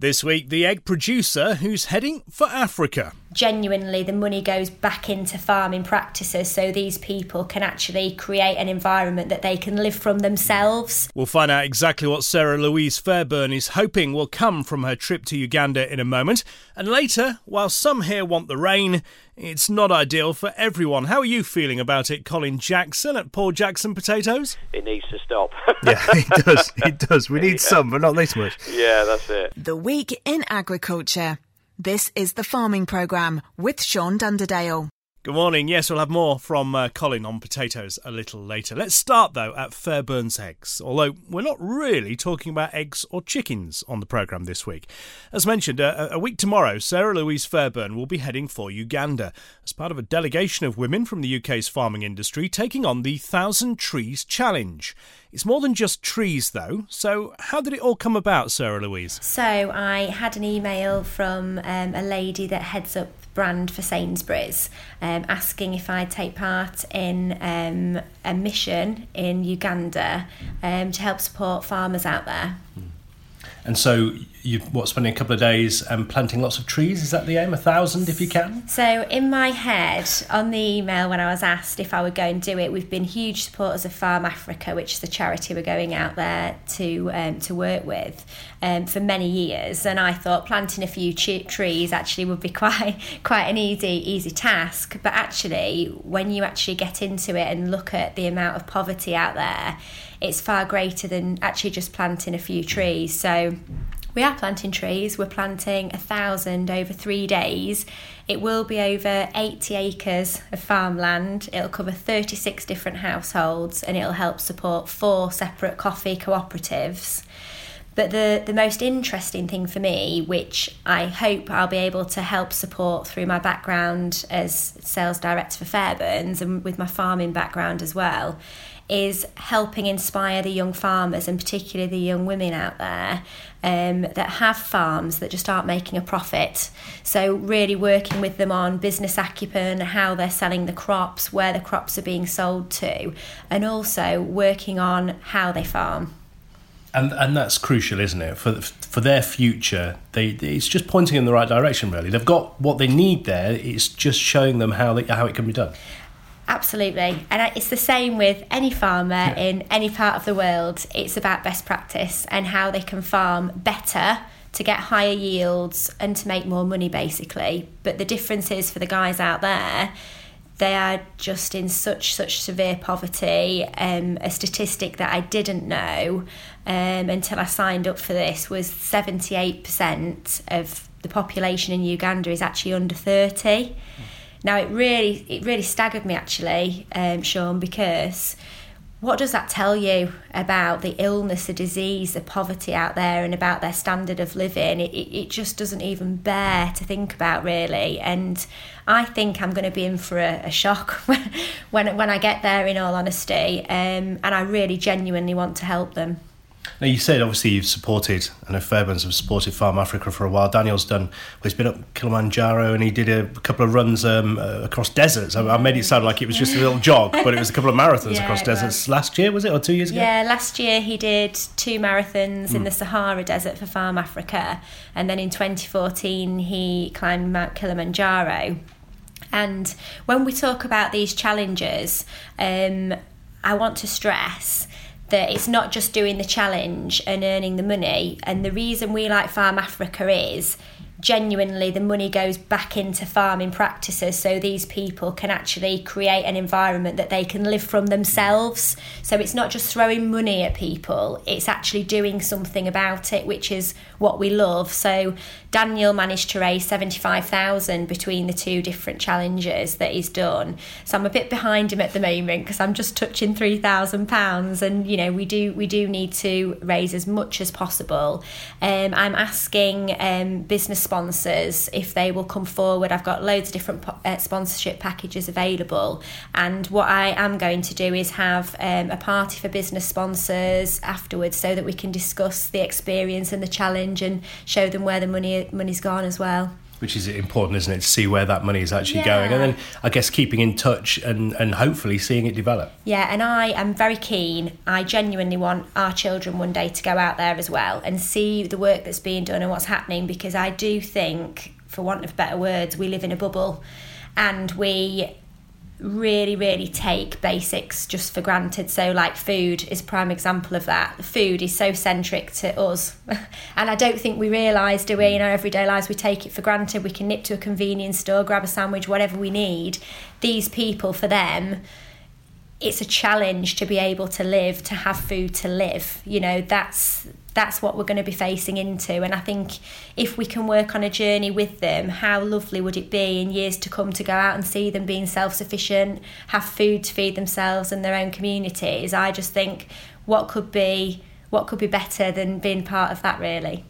This week, the egg producer who's heading for Africa. Genuinely, the money goes back into farming practices so these people can actually create an environment that they can live from themselves. We'll find out exactly what Sarah Louise Fairburn is hoping will come from her trip to Uganda in a moment. And later, while some here want the rain, it's not ideal for everyone. How are you feeling about it, Colin Jackson at Paul Jackson Potatoes? It needs to stop. yeah, it does. It does. We need yeah. some, but not this much. Yeah, that's it. The Week in Agriculture. This is the Farming Programme with Sean Dunderdale. Good morning. Yes, we'll have more from uh, Colin on potatoes a little later. Let's start, though, at Fairburn's eggs, although we're not really talking about eggs or chickens on the programme this week. As mentioned, uh, a week tomorrow, Sarah Louise Fairburn will be heading for Uganda as part of a delegation of women from the UK's farming industry taking on the Thousand Trees Challenge. It's more than just trees, though. So, how did it all come about, Sarah Louise? So, I had an email from um, a lady that heads up brand for Sainsbury's, um, asking if I'd take part in um, a mission in Uganda um, to help support farmers out there. And so you what spending a couple of days and um, planting lots of trees is that the aim? A thousand if you can? So in my head on the email when i was asked if i would go and do it we've been huge supporters of farm africa which is the charity we're going out there to um, to work with um, for many years. And i thought planting a few trees actually would be quite quite an easy easy task. But actually when you actually get into it and look at the amount of poverty out there it's far greater than actually just planting a few trees. So we are planting trees. We're planting a thousand over three days. It will be over 80 acres of farmland. It'll cover 36 different households and it'll help support four separate coffee cooperatives. But the, the most interesting thing for me, which I hope I'll be able to help support through my background as sales director for Fairburns and with my farming background as well, is helping inspire the young farmers and particularly the young women out there um, that have farms that just aren't making a profit. So, really working with them on business acumen, how they're selling the crops, where the crops are being sold to, and also working on how they farm. And and that's crucial, isn't it? For for their future, they it's just pointing in the right direction. Really, they've got what they need there. It's just showing them how they, how it can be done. Absolutely. And it's the same with any farmer yeah. in any part of the world. It's about best practice and how they can farm better to get higher yields and to make more money, basically. But the difference is for the guys out there, they are just in such such severe poverty. Um, a statistic that I didn't know um, until I signed up for this was seventy eight percent of the population in Uganda is actually under thirty. Mm. Now it really it really staggered me actually, um, Sean, because what does that tell you about the illness, the disease, the poverty out there, and about their standard of living? It, it, just doesn't even bear to think about, really. And I think I'm going to be in for a, a shock when, when I get there, in all honesty. Um, and I really genuinely want to help them. Now, you said obviously you've supported, I know Fairburns have supported Farm Africa for a while. Daniel's done, well, he's been up Kilimanjaro and he did a couple of runs um, uh, across deserts. I, I, made it sound like it was just a little jog, but it was a couple of marathons yeah, across deserts. Was. Last year, was it, or two years ago? Yeah, last year he did two marathons mm. in hmm. the Sahara Desert for Farm Africa. And then in 2014, he climbed Mount Kilimanjaro. And when we talk about these challenges, um, I want to stress that it's not just doing the challenge and earning the money. And the reason we like Farm Africa is genuinely the money goes back into farming practices so these people can actually create an environment that they can live from themselves. So it's not just throwing money at people it's actually doing something about it which is what we love. So Daniel managed to raise 75,000 between the two different challenges that he's done. So I'm a bit behind him at the moment because I'm just touching 3,000 pounds and you know we do we do need to raise as much as possible. Um, I'm asking um, business sponsors if they will come forward. I've got loads of different uh, sponsorship packages available, and what I am going to do is have um, a party for business sponsors afterwards, so that we can discuss the experience and the challenge and show them where the money money's gone as well. Which is important, isn't it, to see where that money is actually Yeah. going, and then I guess keeping in touch and and hopefully seeing it develop. Yeah, and I am very keen. I genuinely want our children one day to go out there as well and see the work that's being done and what's happening because I do think, for want of better words, we live in a bubble and we really, really take basics just for granted. So, like food is prime example of that. Food is so centric to us, and I don't think we realise, do we, in our everyday lives, we take it for granted. We can nip to a convenience store, grab a sandwich, whatever we need. These people, for them, it's a challenge to be able to live to have food to live you know that's that's what we're going to be facing into. And i think if we can work on a journey with them how lovely would it be in years to come to go out and see them being self-sufficient have food to feed themselves and their own communities? I just think what could be what could be better than being part of that really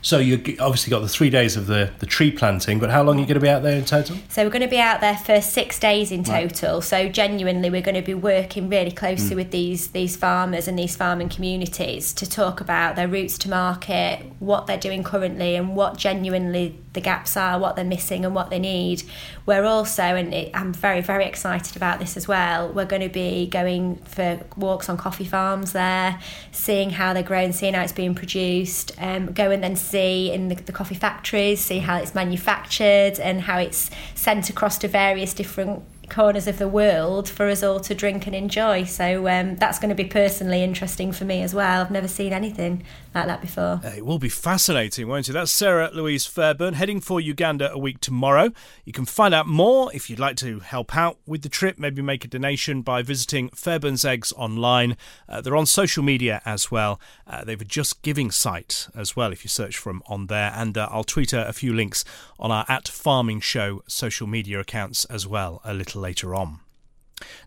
So you obviously got the three days of the, the tree planting, but how long are you going to be out there in total? So we're going to be out there for six days in total. So genuinely, we're going to be working really closely with these these farmers and these farming communities to talk about their routes to market, what they're doing currently, and what genuinely the gaps are, what they're missing, and what they need. We're also, and it, I'm very very excited about this as well. We're going to be going for walks on coffee farms there, seeing how they're grown, seeing how it's being produced, um, go and then see in the, the coffee factories, see how it's manufactured and how it's sent across to various different corners of the world for us all to drink and enjoy. So um, that's going to be personally interesting for me as well. I've never seen anything like that before. Uh, It will be fascinating, won't it? That's Sarah Louise Fairburn heading for Uganda a week tomorrow. You can find out more if you'd like to help out with the trip, maybe make a donation by visiting Fairburns Eggs online. Uh, they're on social media as well. Uh, they've a Just Giving site as well if you search for them on there. And uh, I'll tweet a, a few links on our at Farming Show social media accounts as well a little later on.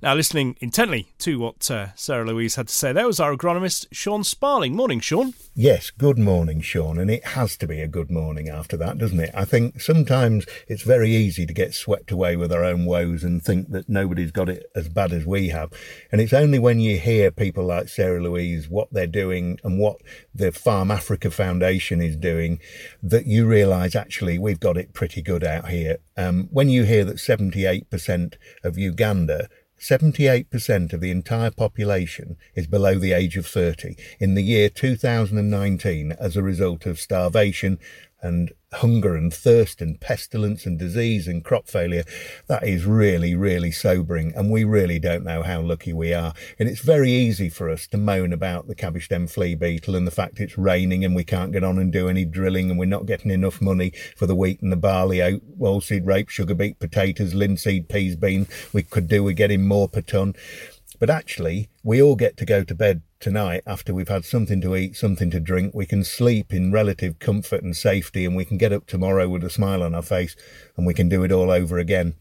Now, listening intently to what uh, Sarah Louise had to say, there was our agronomist, Sean Sparling. Morning, Sean. Yes, good morning, Sean. And it has to be a good morning after that, doesn't it? I think sometimes it's very easy to get swept away with our own woes and think that nobody's got it as bad as we have. And it's only when you hear people like Sarah Louise, what they're doing and what the Farm Africa Foundation is doing, that you realise actually we've got it pretty good out here. Um, when you hear that 78% of Uganda 78% of the entire population is below the age of 30 in the year 2019 as a result of starvation and hunger and thirst and pestilence and disease and crop failure. That is really, really sobering. And we really don't know how lucky we are. And it's very easy for us to moan about the cabbage stem flea beetle and the fact it's raining and we can't get on and do any drilling and we're not getting enough money for the wheat and the barley, oat, oilseed rape, sugar beet, potatoes, linseed, peas, bean. We could do with getting more per ton. But actually, we all get to go to bed tonight after we've had something to eat, something to drink. We can sleep in relative comfort and safety, and we can get up tomorrow with a smile on our face, and we can do it all over again.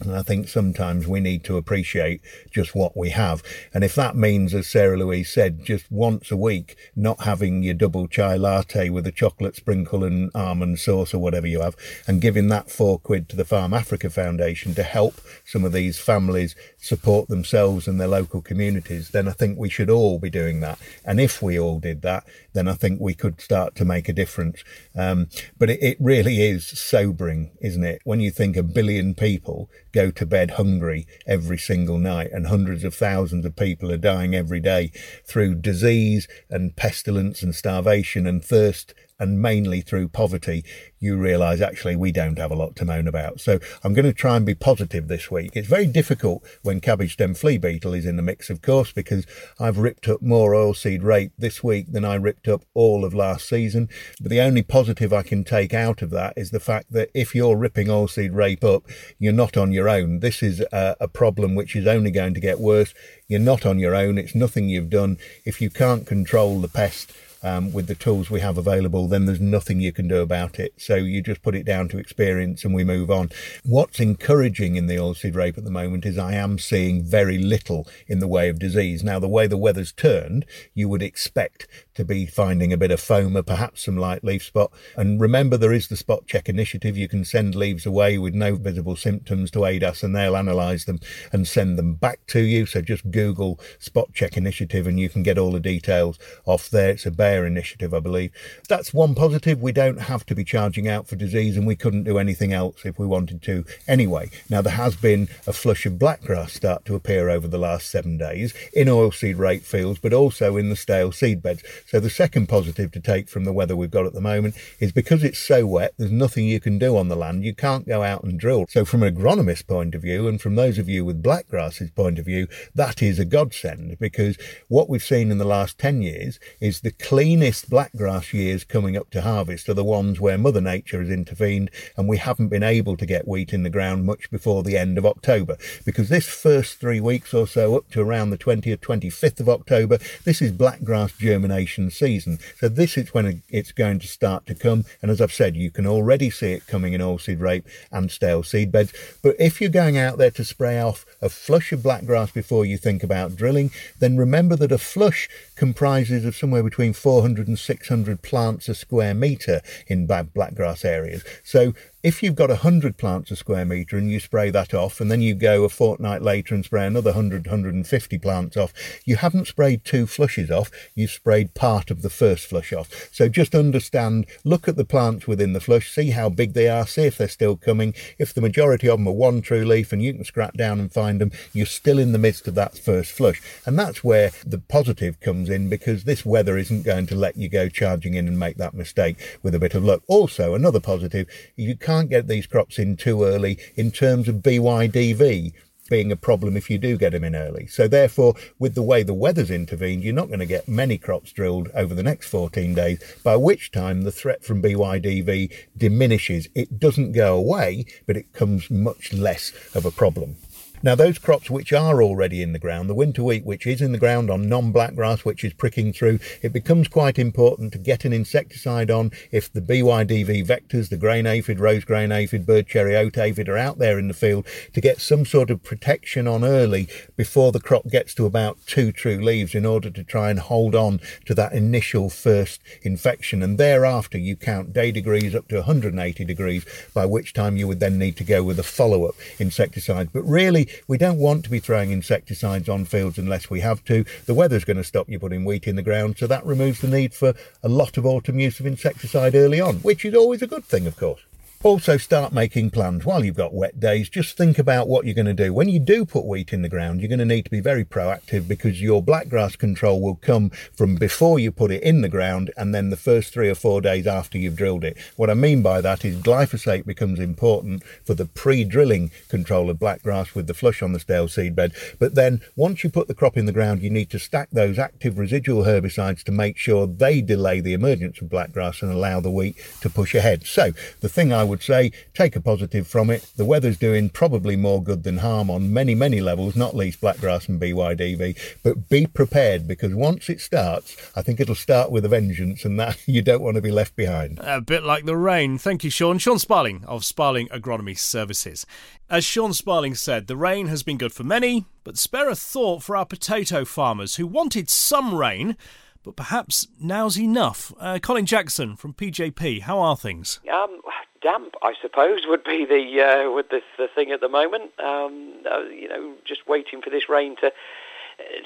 And I think sometimes we need to appreciate just what we have. And if that means, as Sarah Louise said, just once a week, not having your double chai latte with a chocolate sprinkle and almond sauce or whatever you have, and giving that four quid to the Farm Africa Foundation to help some of these families support themselves and their local communities, then I think we should all be doing that. And if we all did that, then I think we could start to make a difference. Um, but it, it really is sobering, isn't it? When you think a billion people go to bed hungry every single night and hundreds of thousands of people are dying every day through disease and pestilence and starvation and thirst and mainly through poverty, you realise actually we don't have a lot to moan about. So I'm going to try and be positive this week. It's very difficult when cabbage stem flea beetle is in the mix, of course, because I've ripped up more oilseed rape this week than I ripped up all of last season. But the only positive I can take out of that is the fact that if you're ripping oilseed rape up, you're not on your own. This is a, a problem which is only going to get worse. You're not on your own. It's nothing you've done. If you can't control the pest, um, with the tools we have available, then there's nothing you can do about it. So you just put it down to experience and we move on. What's encouraging in the oilseed rape at the moment is I am seeing very little in the way of disease. Now, the way the weather's turned, you would expect to be finding a bit of phoma, perhaps some light leaf spot. And remember, there is the spot check initiative. You can send leaves away with no visible symptoms to aid us, and they'll analyse them and send them back to you. So just Google spot check initiative and you can get all the details off there. It's a Bayer initiative, I believe. That's one positive. We don't have to be charging out for disease, and we couldn't do anything else if we wanted to anyway. Now, there has been a flush of blackgrass start to appear over the last seven days in oilseed rape fields, but also in the stale seed beds. So, the second positive to take from the weather we've got at the moment is because it's so wet, there's nothing you can do on the land. You can't go out and drill. So, from an agronomist point of view, and from those of you with blackgrass's point of view, that is a godsend because what we've seen in the last 10 years is the cleanest blackgrass years coming up to harvest are the ones where Mother Nature has intervened and we haven't been able to get wheat in the ground much before the end of October. Because this first three weeks or so, up to around the 20th, 25th of October, this is blackgrass germination season. So this is when it's going to start to come. And as I've said, you can already see it coming in oilseed rape and stale seed beds. But if you're going out there to spray off a flush of blackgrass before you think about drilling, then remember that a flush comprises of somewhere between 400 and 600 plants a square metre in bad blackgrass areas. So if you've got 100 plants a square metre and you spray that off, and then you go a fortnight later and spray another 100, 150 plants off, you haven't sprayed two flushes off, you've sprayed part of the first flush off. So just understand, look at the plants within the flush, see how big they are, see if they're still coming. If the majority of them are one true leaf and you can scrap down and find them, you're still in the midst of that first flush. And that's where the positive comes in because this weather isn't going to let you go charging in and make that mistake with a bit of luck. Also, another positive, you can't can't get these crops in too early in terms of BYDV being a problem if you do get them in early. So therefore, with the way the weather's intervened, you're not going to get many crops drilled over the next 14 days, by which time the threat from BYDV diminishes. It doesn't go away, but it comes much less of a problem. Now, those crops which are already in the ground, the winter wheat which is in the ground on non-black grass, which is pricking through, it becomes quite important to get an insecticide on if the BYDV vectors, the grain aphid, rose grain aphid, bird cherry oat aphid are out there in the field to get some sort of protection on early before the crop gets to about two true leaves in order to try and hold on to that initial first infection. And thereafter, you count day degrees up to 180 degrees, by which time you would then need to go with a follow-up insecticide. But really, we don't want to be throwing insecticides on fields unless we have to. The weather's going to stop you putting wheat in the ground, so that removes the need for a lot of autumn use of insecticide early on, which is always a good thing, of course. Also, start making plans while you've got wet days. Just think about what you're going to do. When you do put wheat in the ground, you're going to need to be very proactive because your blackgrass control will come from before you put it in the ground and then the first three or four days after you've drilled it. What I mean by that is glyphosate becomes important for the pre drilling control of blackgrass with the flush on the stale seedbed. But then once you put the crop in the ground, you need to stack those active residual herbicides to make sure they delay the emergence of blackgrass and allow the wheat to push ahead. So the thing I would would say take a positive from it. The weather's doing probably more good than harm on many, many levels, not least blackgrass and BYDV. But be prepared because once it starts, I think it'll start with a vengeance, and that you don't want to be left behind. A bit like the rain. Thank you, Sean. Sean Sparling of Sparling Agronomy Services. As Sean Sparling said, the rain has been good for many, but spare a thought for our potato farmers who wanted some rain but perhaps now's enough. Uh, Colin Jackson from PJP, how are things? Um, damp, I suppose, would be the uh, would the, the thing at the moment. Um, uh, you know, just waiting for this rain to uh,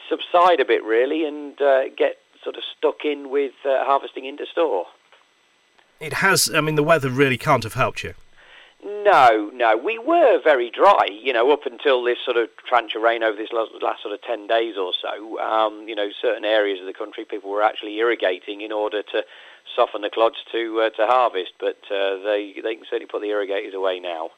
subside a bit, really, and uh, get sort of stuck in with uh, harvesting into store. It has. I mean, the weather really can't have helped you. No, no. We were very dry, you know, up until this sort of tranche of rain over this last, last sort of 10 days or so. Um, you know, certain areas of the country people were actually irrigating in order to soften the clods to uh, to harvest, but uh, they they can certainly put the irrigators away now.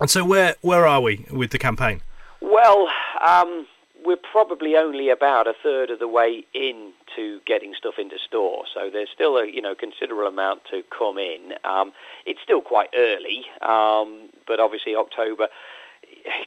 And so, where where are we with the campaign? Well, um, we're probably only about a third of the way into getting stuff into store, so there's still a you know considerable amount to come in. Um, it's still quite early, um, but obviously October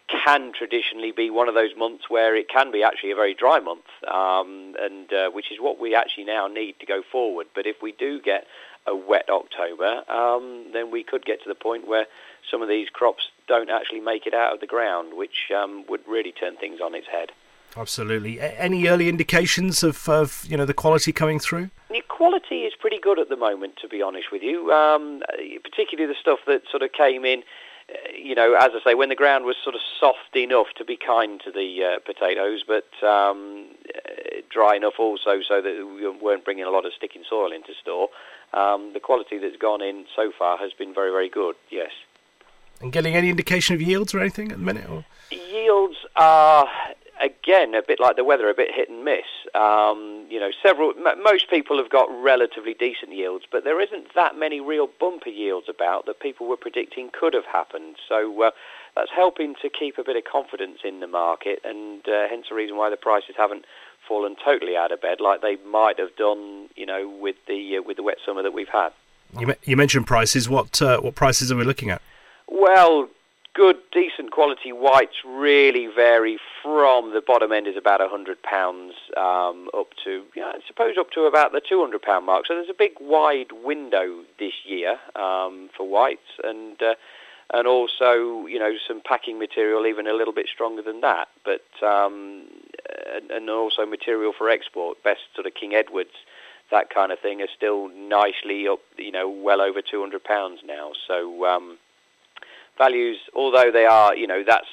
can traditionally be one of those months where it can be actually a very dry month, um, and uh, which is what we actually now need to go forward. But if we do get a wet October, um, then we could get to the point where some of these crops don't actually make it out of the ground, which um, would really turn things on its head. Absolutely. Any early indications of, of, you know the quality coming through? The quality is pretty good at the moment, to be honest with you. Um, particularly the stuff that sort of came in you know, as I say, when the ground was sort of soft enough to be kind to the uh, potatoes, but um, dry enough also so that we weren't bringing a lot of sticking soil into store, um, the quality that's gone in so far has been very, very good. Yes. And getting any indication of yields or anything at the minute? Or? Yields are again a bit like the weather, a bit hit and miss. Um, you know, several m- most people have got relatively decent yields, but there isn't that many real bumper yields about that people were predicting could have happened. So uh, that's helping to keep a bit of confidence in the market, and uh, hence the reason why the prices haven't fallen totally out of bed like they might have done, you know, with the uh, with the wet summer that we've had. You, you mentioned prices. What uh, what prices are we looking at? Well, good, decent quality whites really vary from the bottom end is about £100 um, up to, yeah, I suppose, up to about the £200 mark. So there's a big wide window this year um, for whites and uh, and also, you know, some packing material even a little bit stronger than that. But um, and, also material for export, best sort of King Edwards, that kind of thing, are still nicely up, you know, well over £200 now. So... Values, although they are, you know, that's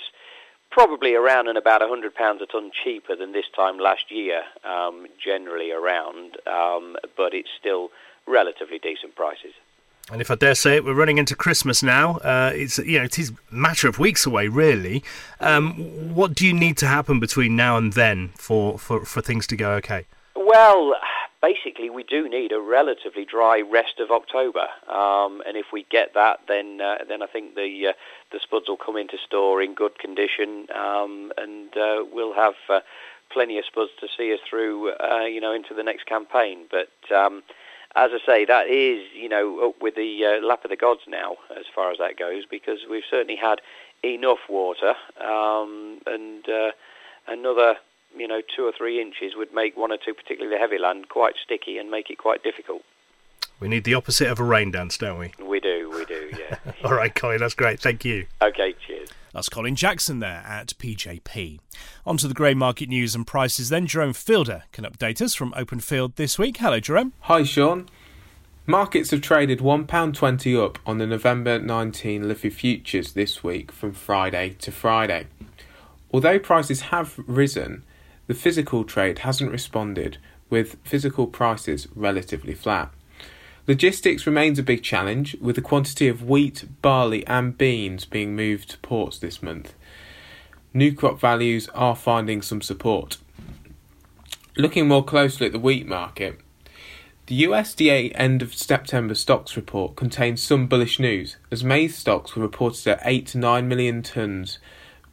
probably around and about £100 a tonne cheaper than this time last year, um, generally around, um, but it's still relatively decent prices. And if I dare say it, we're running into Christmas now. Uh, it's you know it is a matter of weeks away, really. Um, what do you need to happen between now and then for, for, for things to go okay? Well, basically we do need a relatively dry rest of October, um, and if we get that, then uh, then I think the uh, the spuds will come into store in good condition, um, and uh, we'll have uh, plenty of spuds to see us through, uh, you know, into the next campaign. But um, as I say, that is, you know, up with the uh, lap of the gods now, as far as that goes, because we've certainly had enough water, um, and another you know, two or three inches would make one or two, particularly the heavy land, quite sticky and make it quite difficult. We need the opposite of a rain dance, don't we? We do, we do, yeah. All right, Colin, that's great. Thank you. Okay, cheers. That's Colin Jackson there at PJP. On to the grain market news and prices then. Jerome Fielder can update us from Openfield this week. Hello, Jerome. Hi, Sean. Markets have traded £1.20 up on the November 19 LIFFE futures this week from Friday to Friday. Although prices have risen, the physical trade hasn't responded, with physical prices relatively flat. Logistics remains a big challenge, with the quantity of wheat, barley, and beans being moved to ports this month. New crop values are finding some support. Looking more closely at the wheat market, the USDA end of September stocks report contains some bullish news, as maize stocks were reported at 8 to 9 million tonnes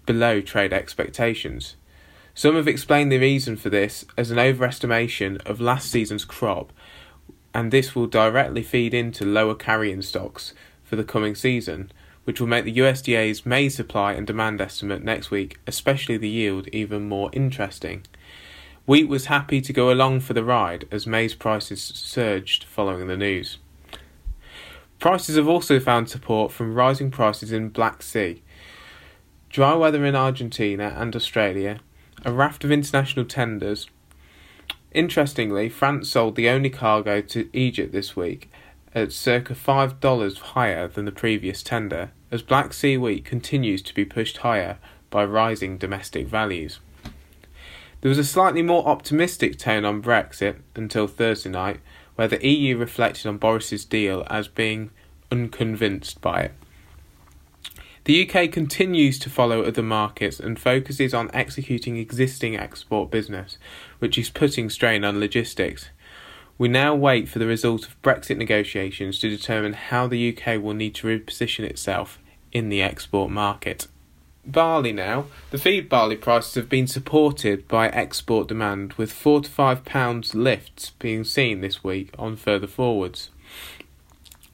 below trade expectations. Some have explained the reason for this as an overestimation of last season's crop, and this will directly feed into lower carrying stocks for the coming season, which will make the USDA's maize supply and demand estimate next week, especially the yield, even more interesting. Wheat was happy to go along for the ride as maize prices surged following the news. Prices have also found support from rising prices in Black Sea. Dry weather in Argentina and Australia a raft of international tenders. Interestingly, France sold the only cargo to Egypt this week at circa $5 higher than the previous tender, as Black Sea wheat continues to be pushed higher by rising domestic values. There was a slightly more optimistic tone on Brexit until Thursday night, where the EU reflected on Boris's deal as being unconvinced by it. The UK continues to follow other markets and focuses on executing existing export business, which is putting strain on logistics. We now wait for the result of Brexit negotiations to determine how the UK will need to reposition itself in the export market. Barley now. The feed barley prices have been supported by export demand, with 4 to 5 pounds lifts being seen this week on further forwards.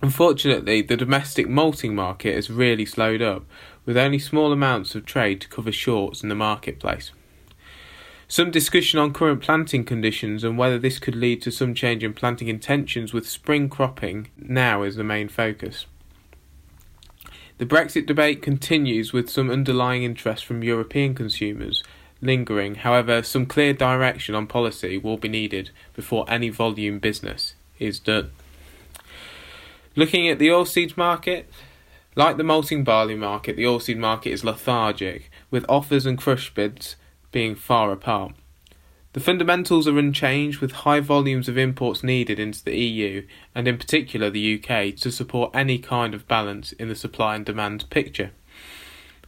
Unfortunately, the domestic malting market has really slowed up, with only small amounts of trade to cover shorts in the marketplace. Some discussion on current planting conditions and whether this could lead to some change in planting intentions with spring cropping now is the main focus. The Brexit debate continues with some underlying interest from European consumers lingering, however, some clear direction on policy will be needed before any volume business is done. Looking at the oilseeds market, Like the malting barley market, the oilseed market is lethargic, with offers and crush bids being far apart. The fundamentals are unchanged, with high volumes of imports needed into the EU, and in particular the UK, to support any kind of balance in the supply and demand picture.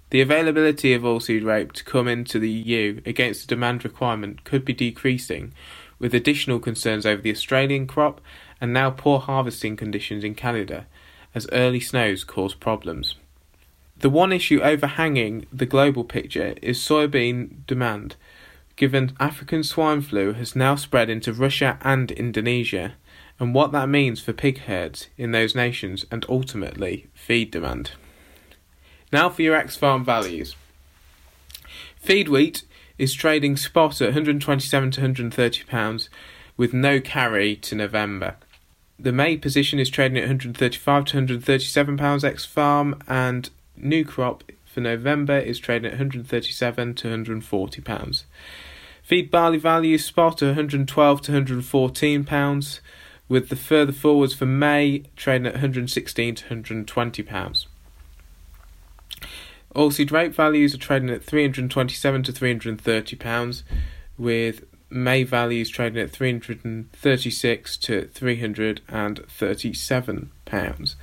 The availability of oilseed rape to come into the EU against the demand requirement could be decreasing, with additional concerns over the Australian crop and now poor harvesting conditions in Canada, as early snows cause problems. The one issue overhanging the global picture is soybean demand, given African swine flu has now spread into Russia and Indonesia, and what that means for pig herds in those nations and ultimately feed demand. Now for your ex farm values. Feed wheat is trading spot at 127 to 130 pounds with no carry to November. The May position is trading at 135 to 137 pounds ex farm and new crop for November is trading at 137 to 140 pounds. Feed barley value spot at 112 to 114 pounds, with the further forwards for May trading at 116 to 120 pounds. Oilseed rape values are trading at 327 to 330 pounds, with May values trading at 336 to 337 pounds.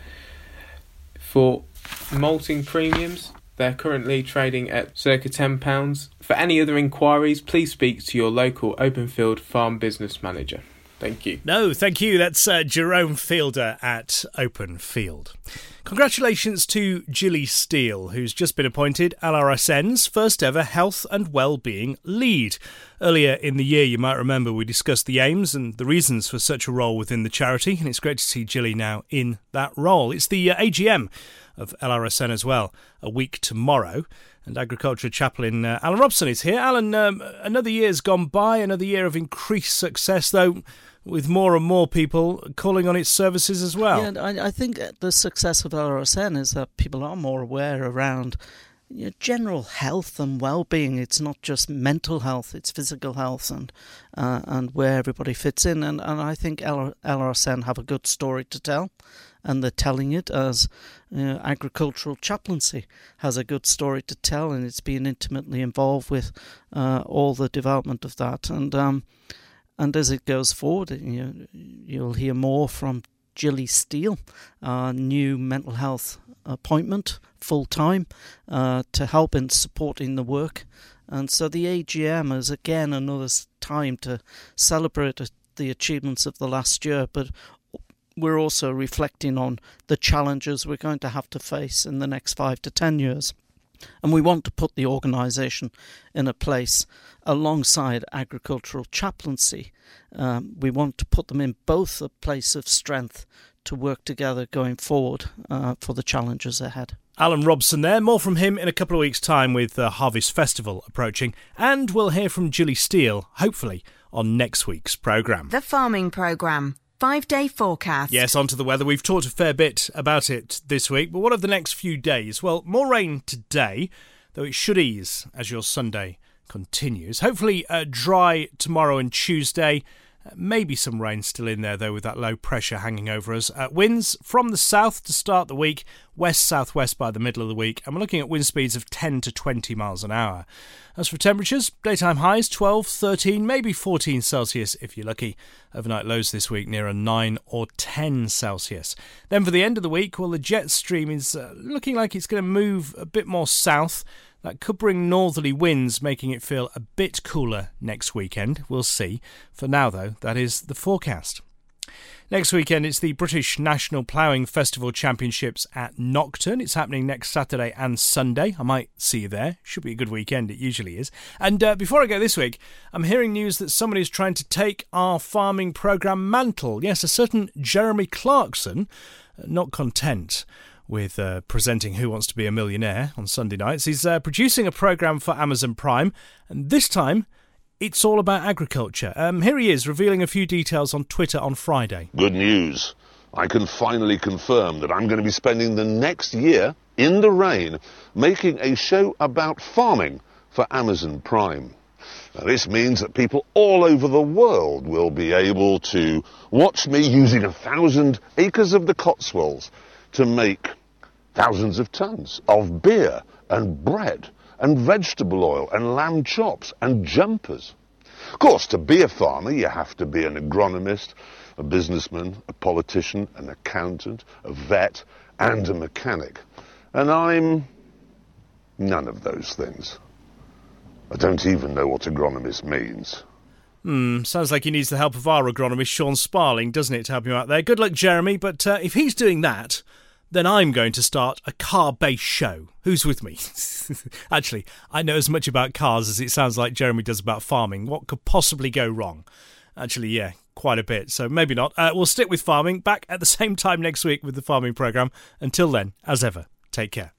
For malting premiums, they're currently trading at circa £10. For any other inquiries, please speak to your local Openfield farm business manager. Thank you. No, thank you. That's uh, Jerome Fielder at Openfield. Congratulations to Gilly Steele, who's just been appointed LRSN's first ever health and well-being lead. Earlier in the year, you might remember we discussed the aims and the reasons for such a role within the charity, and it's great to see Gilly now in that role. It's the uh, AGM of LRSN as well, a week tomorrow. And Agriculture Chaplain uh, Alan Robson is here. Alan, um, another year's gone by, another year of increased success, though with more and more people calling on its services as well. Yeah, I, I think the success of LRSN is that people are more aware around you know, general health and well-being. It's not just mental health; it's physical health and uh, and where everybody fits in. And, and I think LRSN have a good story to tell, and they're telling it as agricultural chaplaincy has a good story to tell, and it's been intimately involved with uh, all the development of that. And um, and as it goes forward, you you'll hear more from Jilly Steele, our new mental health appointment full time uh, to help in supporting the work. And so the AGM is again another time to celebrate the achievements of the last year, but we're also reflecting on the challenges we're going to have to face in the next five to ten years. And we want to put the organisation in a place alongside agricultural chaplaincy. Um, we want to put them in both a place of strength to work together going forward uh, for the challenges ahead. Alan Robson there. More from him in a couple of weeks' time with the Harvest Festival approaching. And we'll hear from Gilly Steele, hopefully, on next week's programme. The Farming Programme five day forecast. Yes, onto the weather. We've talked a fair bit about it this week, but what of the next few days? Well, more rain today, though it should ease as your Sunday continues. Hopefully, uh, dry tomorrow and Tuesday. Maybe some rain still in there, though, with that low pressure hanging over us. Uh, winds from the south to start the week, west southwest by the middle of the week, and we're looking at wind speeds of 10 to 20 miles an hour. As for temperatures, daytime highs 12, 13, maybe 14 Celsius if you're lucky. Overnight lows this week near a 9 or 10 Celsius. Then for the end of the week, well, the jet stream is uh, looking like it's going to move a bit more south. That could bring northerly winds, making it feel a bit cooler next weekend. We'll see. For now, though, that is the forecast. Next weekend, it's the British National Ploughing Festival Championships at Nocton. It's happening next Saturday and Sunday. I might see you there. Should be a good weekend, it usually is. And uh, before I go this week, I'm hearing news that somebody is trying to take our farming programme mantle. Yes, a certain Jeremy Clarkson, uh, not content with uh, presenting Who Wants to Be a Millionaire on Sunday nights. He's uh, producing a programme for Amazon Prime, and this time it's all about agriculture. Um, here he is revealing a few details on Twitter on Friday. Good news. I can finally confirm that I'm going to be spending the next year in the rain making a show about farming for Amazon Prime. Now, this means that people all over the world will be able to watch me using a thousand acres of the Cotswolds to make thousands of tons of beer and bread and vegetable oil and lamb chops and jumpers. Of course, to be a farmer, you have to be an agronomist, a businessman, a politician, an accountant, a vet, and a mechanic. And I'm none of those things. I don't even know what agronomist means. Hmm, sounds like he needs the help of our agronomist, Sean Sparling, doesn't it, to help him out there? Good luck, Jeremy, but uh, if he's doing that, then I'm going to start a car based show. Who's with me? Actually, I know as much about cars as it sounds like Jeremy does about farming. What could possibly go wrong? Actually, yeah, quite a bit. So maybe not. Uh, we'll stick with farming. Back at the same time next week with the farming programme. Until then, as ever, take care.